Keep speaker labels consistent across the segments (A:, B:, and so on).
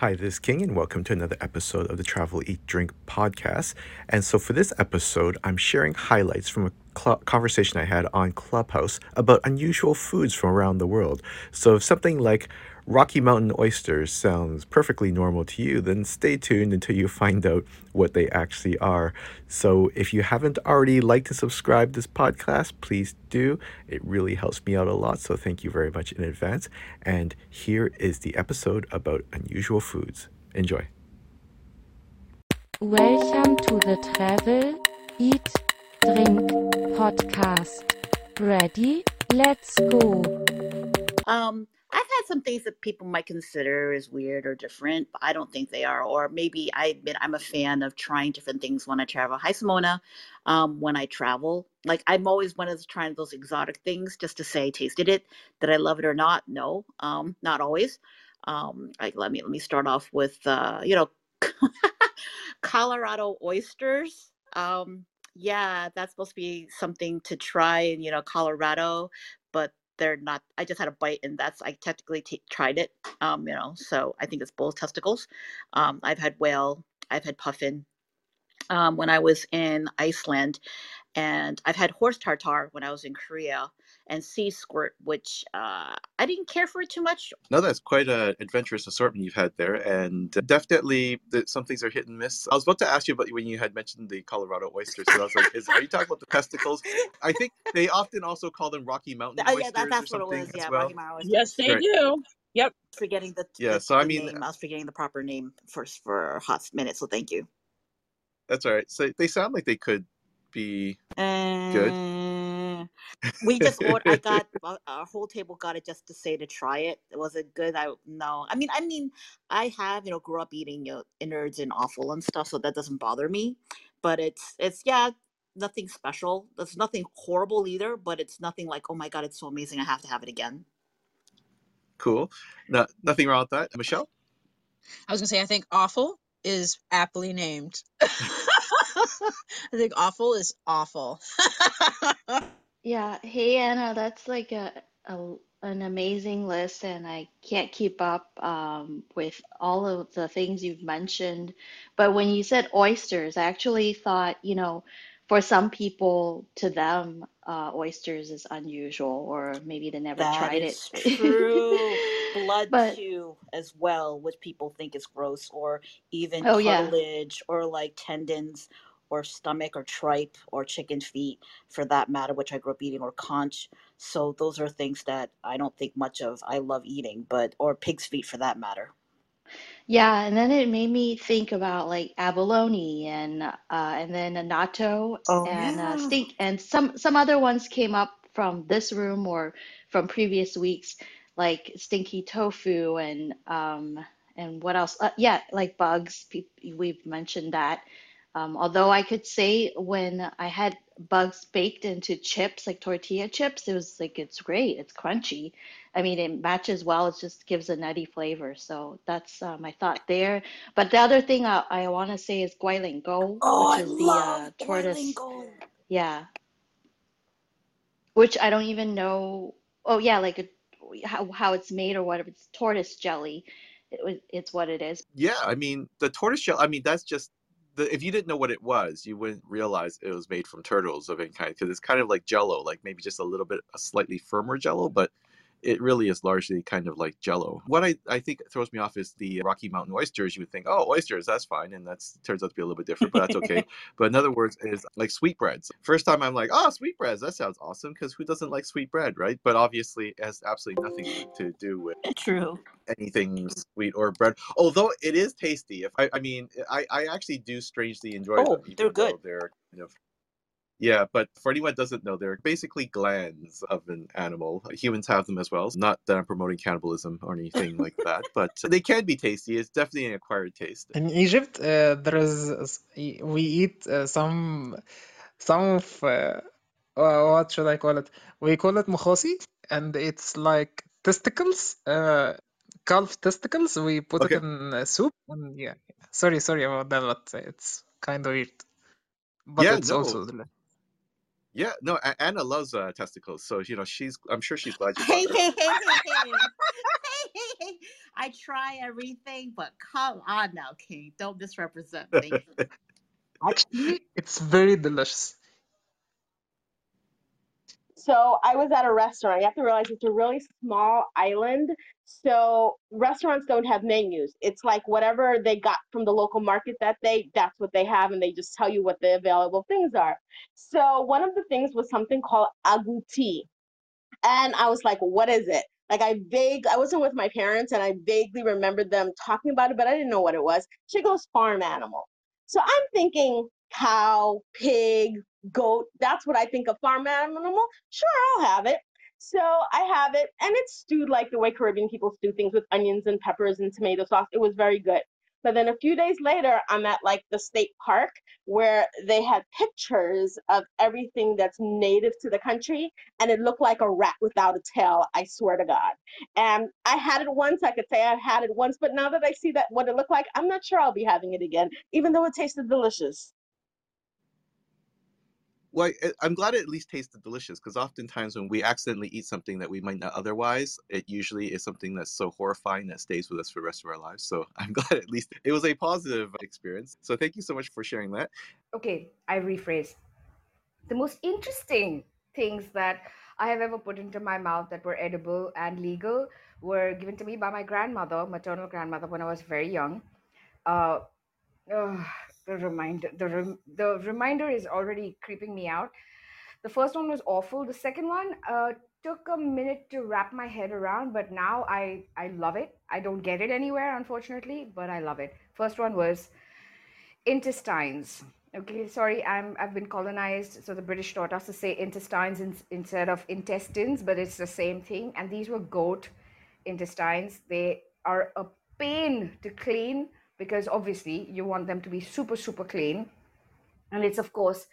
A: Hi, this is King, and welcome to another episode of the Travel, Eat, Drink podcast. And so, for this episode, I'm sharing highlights from a cl- conversation I had on Clubhouse about unusual foods from around the world. So, something like Rocky Mountain oysters sounds perfectly normal to you, then stay tuned until you find out what they actually are. So, if you haven't already liked and subscribed this podcast, please do. It really helps me out a lot. So, thank you very much in advance. And here is the episode about unusual foods. Enjoy.
B: Welcome to the Travel, Eat, Drink podcast. Ready? Let's go.
C: Um, I've had some things that people might consider as weird or different, but I don't think they are. Or maybe I admit I'm a fan of trying different things when I travel. Hi, Simona. Um, when I travel, like I'm always one of trying those exotic things just to say tasted it. Did I love it or not? No, um, not always. Um, like let me let me start off with uh, you know, Colorado oysters. Um, yeah, that's supposed to be something to try in you know Colorado, but they're not i just had a bite and that's i technically t- tried it um you know so i think it's bull testicles. Um i've had whale i've had puffin. Um when i was in iceland and i've had horse tartar when i was in korea and sea squirt which uh i didn't care for it too much
D: No, that's quite an adventurous assortment you've had there, and definitely that some things are hit and miss. I was about to ask you about when you had mentioned the Colorado oysters. So I was like, is, "Are you talking about the testicles?" I think they often also call them Rocky Mountain
C: oh
D: oysters
C: yeah that,
D: or
C: that's what it was yeah
D: well.
C: Rocky Mountain oysters.
E: Yes, they
D: Right.
E: do. Yep.
C: forgetting the,
D: Yeah,
C: the,
D: so I mean-
C: name. i was forgetting the proper name first for a hot minute so thank you
D: That's all right. So they sound like they could be
C: Uh, we just ordered. I got our whole table got it just to say to try it. it Was it good? I no. I mean, I mean, I have you know grew up eating you know, innards and offal and stuff, so that doesn't bother me. But it's it's yeah, nothing special. There's nothing horrible either, but it's nothing like oh my god, it's so amazing. I have to have it again.
D: cool. No, nothing wrong with that, Michelle.
E: I was gonna say I think awful is aptly named. I think awful is awful.
F: Yeah, hey Anna, that's like a, a an amazing list, and I can't keep up um, with all of the things you've mentioned. But when you said oysters, I actually thought, you know, for some people, to them, uh, oysters is unusual, or maybe they never
C: That
F: tried
C: is
F: it.
C: true. Blood
F: But
C: too, as well, which people think is gross, or even
F: oh yeah,
C: cartilage, or like tendons, or stomach, or tripe, or chicken feet, for that matter, which I grew up eating, or conch. So those are things that I don't think much of. I love eating, but or pig's feet for that matter.
F: yeah, and then it made me think about like abalone and uh, and then a natto
C: Oh
F: and uh,
C: yeah.
F: stink and some some other ones came up from this room or from previous weeks, like stinky tofu and um and what else? Uh, yeah, like bugs. We've mentioned that. Um, although I could say when I had bugs baked into chips, like tortilla chips, it was like it's great. It's crunchy. I mean, it matches well. It just gives a nutty flavor. So that's uh, my thought there. But the other thing I, I want to say is guilinggao,
C: Oh,
F: which
C: I
F: is the
C: love
F: uh, tortoise.
C: guilinggao.
F: Yeah, which I don't even know. Oh yeah, like a, how how it's made or whatever. It's tortoise jelly. It, was- it's what it is.
D: Yeah, I mean the tortoise shell. I mean that's just the. If you didn't know what it was, you wouldn't realize it was made from turtles of any kind because it's kind of like Jello, like maybe just a little bit a slightly firmer Jello, but it really is largely kind of like Jello. What I I think throws me off is the Rocky Mountain oysters. You would think, oh, oysters, that's fine, and that turns out to be a little bit different, but that's okay. but in other words, is like sweetbreads. First time I'm like, oh, sweetbreads, that sounds awesome because who doesn't like sweet bread, right? But obviously, it has absolutely nothing to do with
C: True.
D: anything sweet or bread. Although it is tasty. If I, I mean, I, I actually do strangely enjoy
C: Oh,
D: them,
C: they're good.
D: they're kind of yeah. But for anyone that doesn't know, they're basically glands of an animal. Humans have them as well. Not that I'm promoting cannibalism or anything like that, but they can be tasty. It's definitely an acquired taste.
G: In Egypt, uh, there is we eat uh, some some of uh, uh, what should I call it? We call it mukhosi, and it's like testicles, uh, calf testicles. We put it in uh, soup, and yeah. Sorry, sorry about that, but it's kind of weird, but
D: Yeah,
G: it's
D: no.
G: also.
D: Yeah, no, Anna loves uh, testicles, so you know she's. I'm sure she's glad you
C: Hey,
D: brought that
C: hey,
D: up.
C: hey, hey, hey. Hey, hey, hey. I try everything, but come on now, King. Don't misrepresent me.
G: Actually, it's very delicious.
H: So I was at a restaurant. You have to realize it's a really small island. So restaurants don't have menus. It's like whatever they got from the local market that day, that's what they have, and they just tell you what the available things are. So one of the things was something called agouti. And I was like, what is it? Like I vague, I wasn't with my parents and I vaguely remembered them talking about it, but I didn't know what it was. She goes farm animal. So I'm thinking cow, pig, goat. That's what I think of farm animal. Sure, I'll have it. So I have it and it's stewed like the way Caribbean people stew things with onions and peppers and tomato sauce. It was very good. But then a few days later, I'm at like the state park where they had pictures of everything that's native to the country and it looked like a rat without a tail i swear to god and i had it once i could say i had it once but now that i see that what it looked like i'm not sure i'll be having it again even though it tasted delicious
D: Well, I, I'm glad it at least tasted delicious because oftentimes when we accidentally eat something that we might not otherwise, it usually is something that's so horrifying that stays with us for the rest of our lives. So I'm glad at least it was a positive experience. So thank you so much for sharing that.
I: Okay, I rephrase. The most interesting things that I have ever put into my mouth that were edible and legal were given to me by my grandmother, maternal grandmother, when I was very young. Uh, ugh, the reminder, the the reminder is already creeping me out. The first one was awful. The second one uh, took a minute to wrap my head around, but now I I love it. I don't get it anywhere, unfortunately, but I love it. First one was intestines. Okay, sorry, I'm I've been colonized, so the British taught us to say intestines in, instead of intestines, but it's the same thing. And these were goat intestines. They are a pain to clean because obviously you want them to be super super clean, and it's of course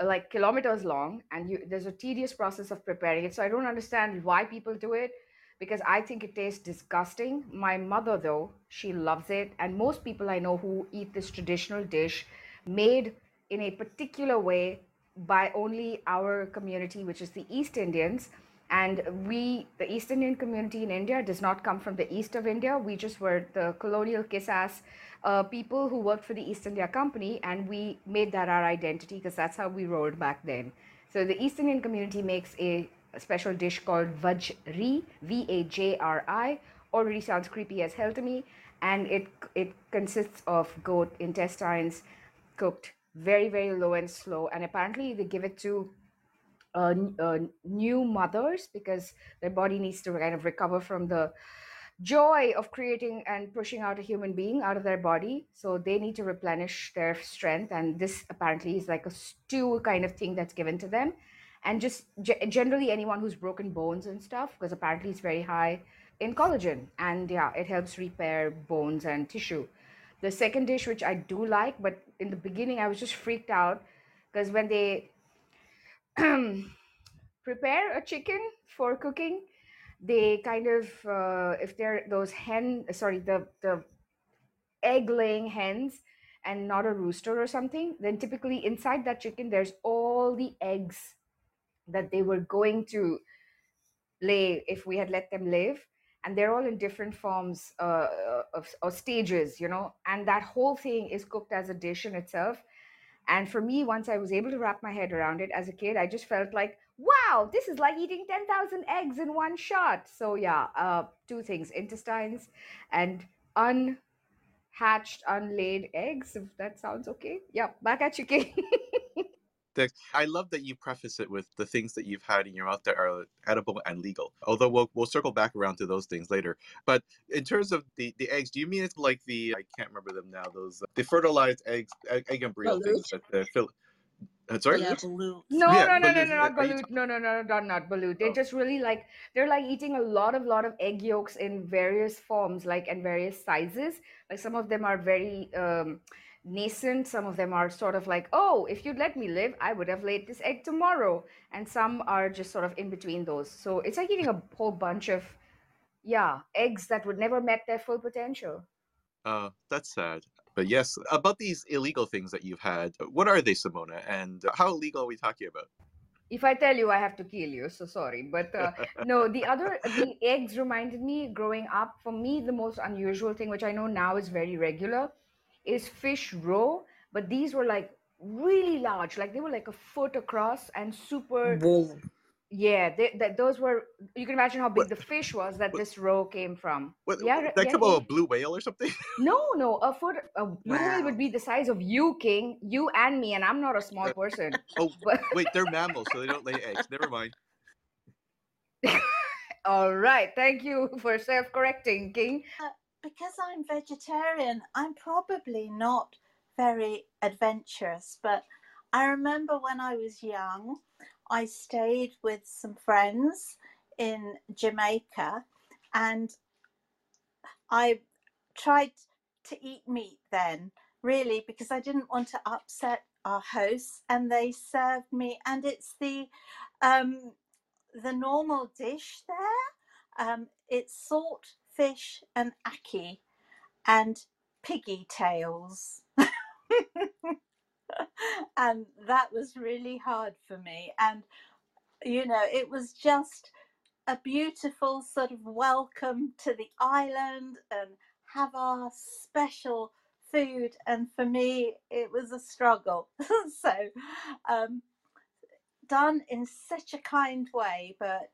I: uh, like kilometers long, and you there's a tedious process of preparing it. So I don't understand why people do it because I think it tastes disgusting. My mother, though, she loves it. And most people I know who eat this traditional dish made in a particular way by only our community, which is the East Indians. And we, the East Indian community in India, does not come from the east of India. We just were the colonial kiss ass uh, people who worked for the East India Company, and we made that our identity because that's how we rolled back then. So the East Indian community makes a, a special dish called Vajri, V A J R I. Already sounds creepy as hell to me, and it it consists of goat intestines cooked very very low and slow. And apparently they give it to uh, uh, new mothers because their body needs to kind of recover from the joy of creating and pushing out a human being out of their body. So they need to replenish their strength. And this apparently is like a stew kind of thing that's given to them. And just ge- generally anyone who's broken bones and stuff, because apparently it's very high in collagen. And yeah, it helps repair bones and tissue. The second dish, which I do like, but in the beginning I was just freaked out because when they prepare a chicken for cooking. They kind of uh, if they're those hen sorry the the egg laying hens and not a rooster or something then typically inside that chicken there's all the eggs that they were going to lay if we had let them live. And they're all in different forms uh, of, of stages you know and that whole thing is cooked as a dish in itself and for me, once I was able to wrap my head around it as a kid, I just felt like, wow, this is like eating 10,000 eggs in one shot. So, yeah, uh, two things intestines and unhatched, unlaid eggs, if that sounds okay. Yeah, back at you, Kay.
D: Thanks. I love that you preface it with the things that you've had in your mouth that are edible and legal. Although we'll we'll circle back around to those things later. But in terms of the, the eggs, do you mean it's like the I can't remember them now? Those uh, the fertilized eggs, egg, egg embryo things that the Phil. Uh, sorry.
C: yeah, balut.
I: No,
D: Yeah,
I: no, no, no, no, not balut. No, no, no, no, not balut. They're
D: Oh.
I: just really like they're like eating a lot of lot of egg yolks in various forms, like and various sizes. Like some of them are very um, nascent. Some of them are sort of like, oh, if you'd let me live, I would have laid this egg tomorrow. And some are just sort of in between those. So it's like eating a whole bunch of yeah eggs that would never met their full potential.
D: Uh, that's sad. But yes, about these illegal things that you've had, what are they, Simona? And how illegal are we talking about?
I: If I tell you, I have to kill you. So sorry, but uh, no. The other, the eggs reminded me growing up. For me, the most unusual thing, which I know now is very regular, is fish roe. But these were like really large, like they were like a foot across and super
D: Whoa.
I: Yeah, they, that those were. You can imagine how big
D: What?
I: the fish was that
D: What?
I: this roe came from.
D: What?
I: Yeah,
D: That
I: yeah,
D: come
I: yeah.
D: out a blue whale or something?
I: No, no, a foot. A blue whale would be the size of you, King, you and me, and I'm not a small person.
D: Oh,
I: But
D: wait, they're mammals, so they don't lay eggs. Never mind.
I: all right, thank you for self-correcting, King.
J: Uh, because I'm vegetarian, I'm probably not very adventurous, but I remember when I was young, I stayed with some friends in Jamaica and I tried to eat meat then, really, because I didn't want to upset our hosts, and they served me, and it's the um, the normal dish there. Um, it's salt fish and ackee and piggy tails. and that was really hard for me. And, you know, it was just a beautiful sort of welcome to the island and have our special food. And for me, it was a struggle. so, um, done in such a kind way, but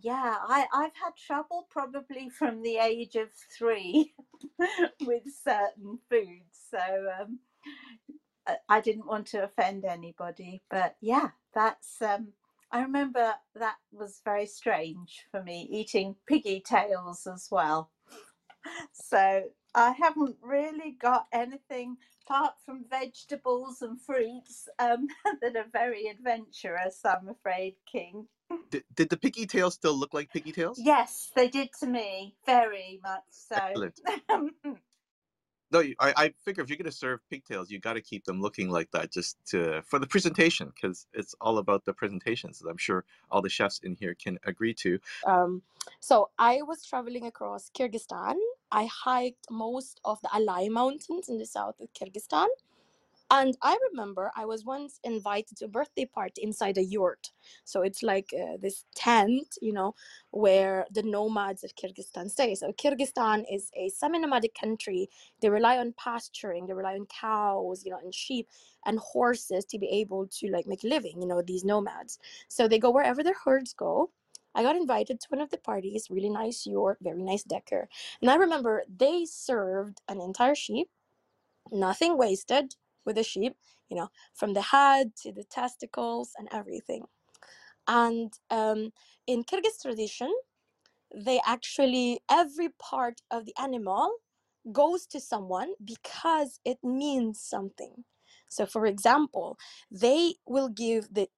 J: yeah, I, I've had trouble probably from the age of three with certain foods. So um, I- I didn't want to offend anybody, but yeah, that's. Um, I remember that was very strange for me eating piggy tails as well. So I haven't really got anything apart from vegetables and fruits um, that are very adventurous. I'm afraid, King.
D: Did, did the piggy tails still look like piggy tails?
J: Yes, they did to me, very much so.
D: No, I, I figure if you're going to serve pigtails, you got to keep them looking like that just to, for the presentation, because it's all about the presentations. that I'm sure all the chefs in here can agree to.
K: Um, so I was traveling across Kyrgyzstan. I hiked most of the Alai Mountains in the south of Kyrgyzstan. And I remember I was once invited to a birthday party inside a yurt. So it's like uh, this tent, you know, where the nomads of Kyrgyzstan stay. So Kyrgyzstan is a semi-nomadic country. They rely on pasturing, they rely on cows, you know, and sheep and horses to be able to like make a living, you know, these nomads. So they go wherever their herds go. I got invited to one of the parties, really nice yurt, very nice decor. And I remember they served an entire sheep, nothing wasted with the sheep, you know, from the head to the testicles and everything. And um, in Kyrgyz tradition, they actually, every part of the animal goes to someone because it means something. So, for example, they will give the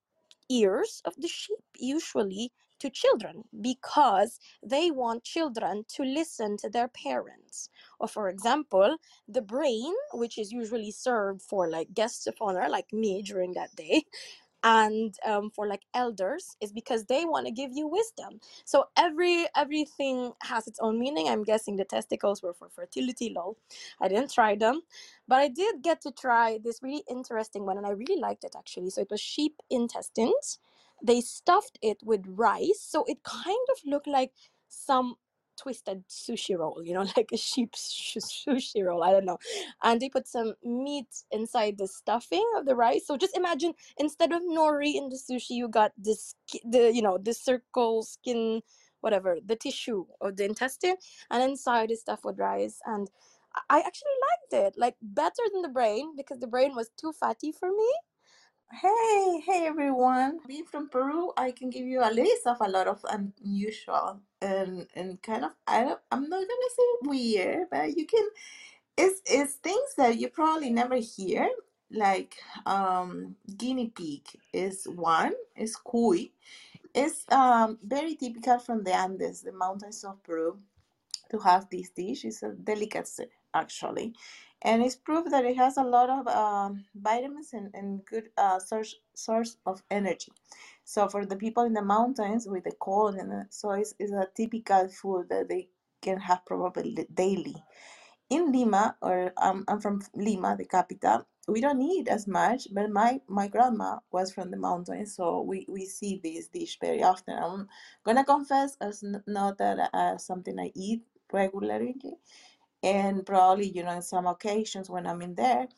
K: ears of the sheep usually to children because they want children to listen to their parents. Or, for example, the brain, which is usually served for like guests of honor, like me during that day, and um, for like elders is because they want to give you wisdom. So every everything has its own meaning. I'm guessing the testicles were for fertility lol. I didn't try them. But i did get to try this really interesting one and i really liked it actually. So it was sheep intestines they stuffed it with rice so it kind of looked like some twisted sushi roll you know like a sheep sh- sushi roll i don't know. And they put some meat inside the stuffing of the rice. So just imagine instead of nori in the sushi you got this the you know the circle skin whatever the tissue of the intestine and inside is stuffed with rice. And i actually liked it like better than the brain because the brain was too fatty for me
J: Hey, hey everyone. Being from Peru, I can give you a list of a lot of unusual and and kind of I don't I'm not gonna say weird, but you can it's it's things that you probably never hear. Like um guinea pig is one, is cuy. It's um very typical from the Andes, the mountains of Peru to have this dish. It's a delicacy, actually. And it's proof that it has a lot of um, vitamins and, and good uh, source, source of energy. So, for the people in the mountains with the cold, and the, so it's, it's a typical food that they can have probably daily. In Lima, or um, I'm from Lima, the capital,
L: we don't eat as much, but my my grandma was from the mountains, so we we see this dish very often. I'm gonna confess, it's not that uh, something I eat regularly, and probably you know in some occasions when I'm in there.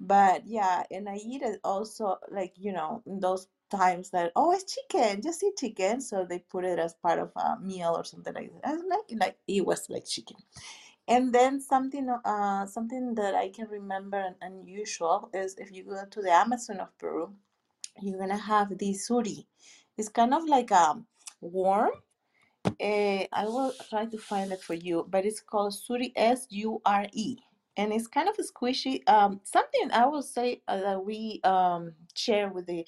L: But yeah, and I eat it also like you know in those times that oh it's chicken, just eat chicken, so they put it as part of a meal or something like that. I like like it was like chicken. And then something uh something that I can remember and unusual is if you go to the Amazon of Peru, you're gonna have this suri. It's kind of like a worm. Eh, I will try to find it for you, but it's called suri S U R E, and it's kind of squishy. Um, something I will say uh, that we um share with the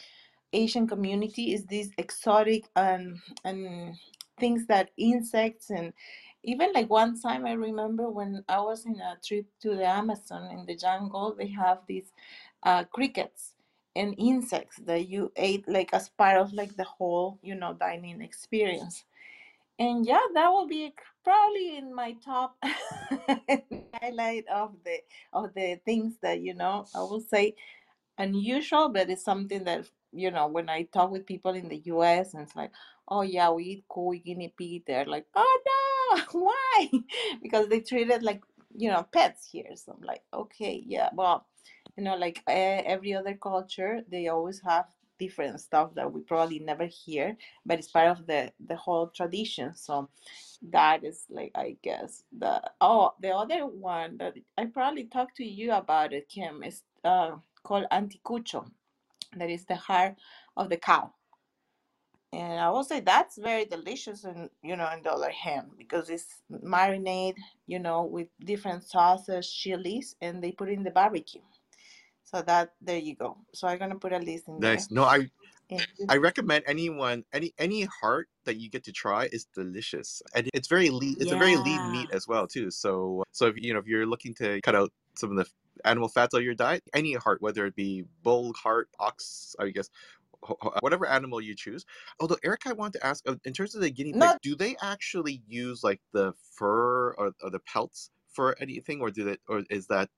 L: Asian community is these exotic and and things that insects and even like one time I remember when I was in a trip to the Amazon in the jungle, they have these uh, crickets and insects that you ate like as part of like the whole you know dining experience. And yeah, that will be probably in my top highlight of the of the things that you know I will say unusual, but it's something that you know when I talk with people in the U.S. and it's like, oh yeah, we eat cuy, guinea pig. They're like, oh no, why? because they treat it like you know pets here. So I'm like, okay, yeah, well, you know, like eh, every other culture, they always have different stuff that we probably never hear, but it's part of the the whole tradition. So that is like I guess the oh the other one that I probably talked to you about it, Kim, is uh, called anticucho. That is the heart of the cow. And I will say that's very delicious and you know in the other hand because it's marinade, you know, with different sauces, chilies, and they put in the barbecue. So that there you go. So I'm gonna put a list in there.
D: Nice. No, I I recommend anyone any any heart that you get to try is delicious, and it's very lean. It's a very lean meat as well too. So so if you know if you're looking to cut out some of the animal fats out of your diet, any heart, whether it be bull heart, ox, I guess. Whatever animal you choose. Although Eric, I want to ask, uh, in terms of the guinea pig,
L: no,
D: do they actually use like the fur or, or the pelts for anything, or do they, or is that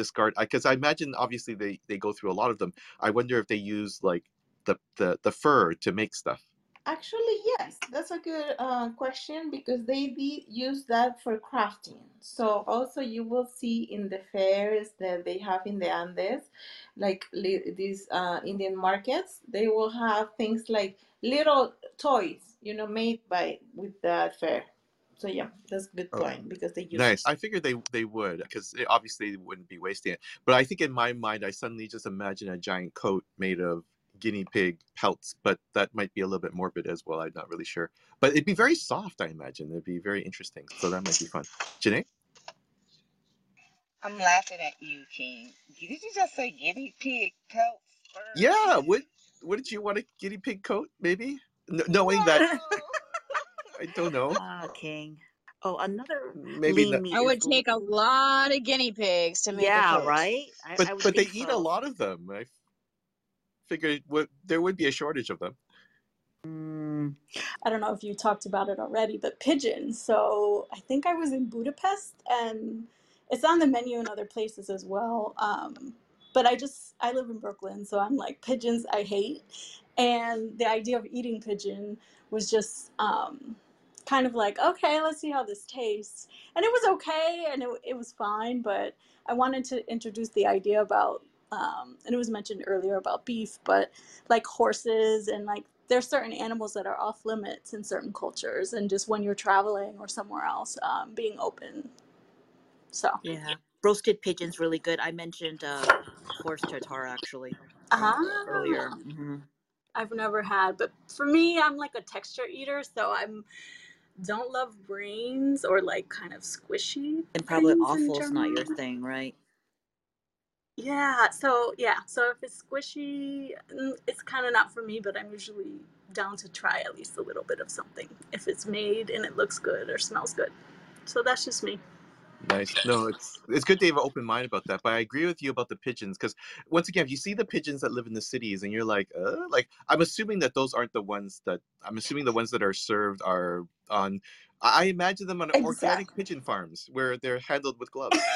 D: discard? Because I imagine obviously they they go through a lot of them. I wonder if they use like the the the fur to make stuff.
L: Actually, yes, that's a good uh, question because they did use that for crafting. So also you will see in the fairs that they have in the Andes, like li- these uh, Indian markets, they will have things like little toys, you know, made by with that fair. So yeah, that's a good
D: Oh,
L: point because they use
D: nice. I figured they they would because obviously they wouldn't be wasting it. But I think in my mind, I suddenly just imagine a giant coat made of guinea pig pelts. But that might be a little bit morbid as well. I'm not really sure. But it'd be very soft. I imagine it'd be very interesting. So that might be fun. Janae?
M: I'm laughing at you, King. Did you just say guinea pig pelts first?
D: Yeah. Would wouldn't you want a guinea pig coat? Maybe Kn- knowing that
M: No.
D: I don't know.
C: Ah, King. Oh, another
D: Maybe
C: lean
D: not.
E: I would take a lot of guinea pigs to make
C: yeah,
E: coat.
C: right? I, I
D: But
C: would
D: but they
C: think
D: eat a lot of them. I figured would there would be a shortage of them.
C: Mm,
N: I don't know if you talked about it already, but pigeon. So I think I was in Budapest and it's on the menu in other places as well. Um, but I just, I live in Brooklyn, so I'm like, pigeons I hate. And the idea of eating pigeon was just um, kind of like, okay, let's see how this tastes. And it was okay and it, it was fine, but I wanted to introduce the idea about, um, and it was mentioned earlier about beef, but like horses and like there's certain animals that are off limits in certain cultures and just when you're traveling or somewhere else um, being open so
C: yeah. Roasted pigeon's really good. I mentioned uh, horse tartare actually uh,
N: ah
C: earlier. hmm
N: i've never had but for me i'm like a texture eater so i'm don't love brains or like kind of squishy
C: And probably
N: in
C: offal's not your thing, right?
N: yeah so yeah so if it's squishy mm, it's kind of not for me but i'm usually down to try at least a little bit of something if it's made and it looks good or smells good. So that's just me
D: Nice. No, it's it's good to have an open mind about that. But I agree with you about the pigeons because once again, if you see the pigeons that live in the cities, and you're like, uh, like I'm assuming that those aren't the ones that I'm assuming the ones that are served are on. I I imagine them on organic pigeon farms where they're handled with gloves.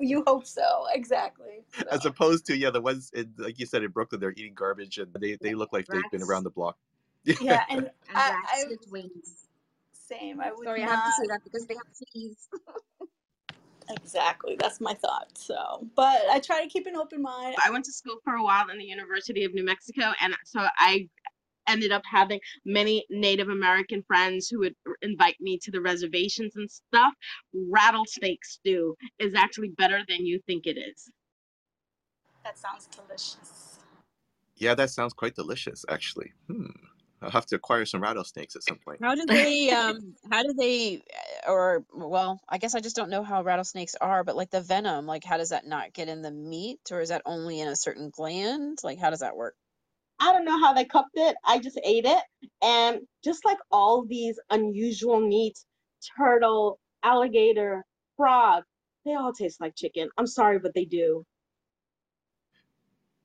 N: You hope so, exactly.
D: As opposed to yeah, the ones in, like you said in Brooklyn, they're eating garbage and they, they look like they've been around the block.
N: yeah, and
O: and
N: I,
O: rats
N: I
O: with wings.
N: same. I would
O: Sorry, I have to
N: not
O: say that because they have fleas.
N: exactly. That's my thought. So, but I try to keep an open mind.
P: I went to school for a while in the University of New Mexico, and so I ended up having many Native American friends who would invite me to the reservations and stuff. Rattlesnake stew is actually better than you think it is.
N: That sounds delicious.
D: Yeah, that sounds quite delicious, actually. Hmm. I'll have to acquire some rattlesnakes at some point.
E: How do they um how do they uh, or well, I guess I just don't know how rattlesnakes are, but like the venom, like how does that not get in the meat or is that only in a certain gland? Like how does that work?
H: I don't know how they cooked it. I just ate it. And just like all these unusual meats, turtle, alligator, frog, they all taste like chicken. I'm sorry, but they do.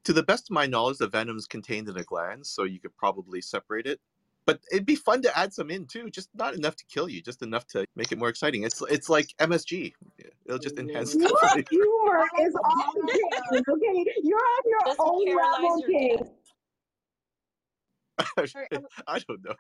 D: To the best of my knowledge, the venom's contained in the glands, so you could probably separate it. But it'd be fun to add some in too, just not enough to kill you, just enough to make it more exciting. It's it's like MSG. It'll just enhance mm.
H: Your
D: the
H: humor is off the chain, okay? You're on your
I: Doesn't
H: own
I: paralyze
H: level,
I: your
H: King.
I: Um
D: I don't know.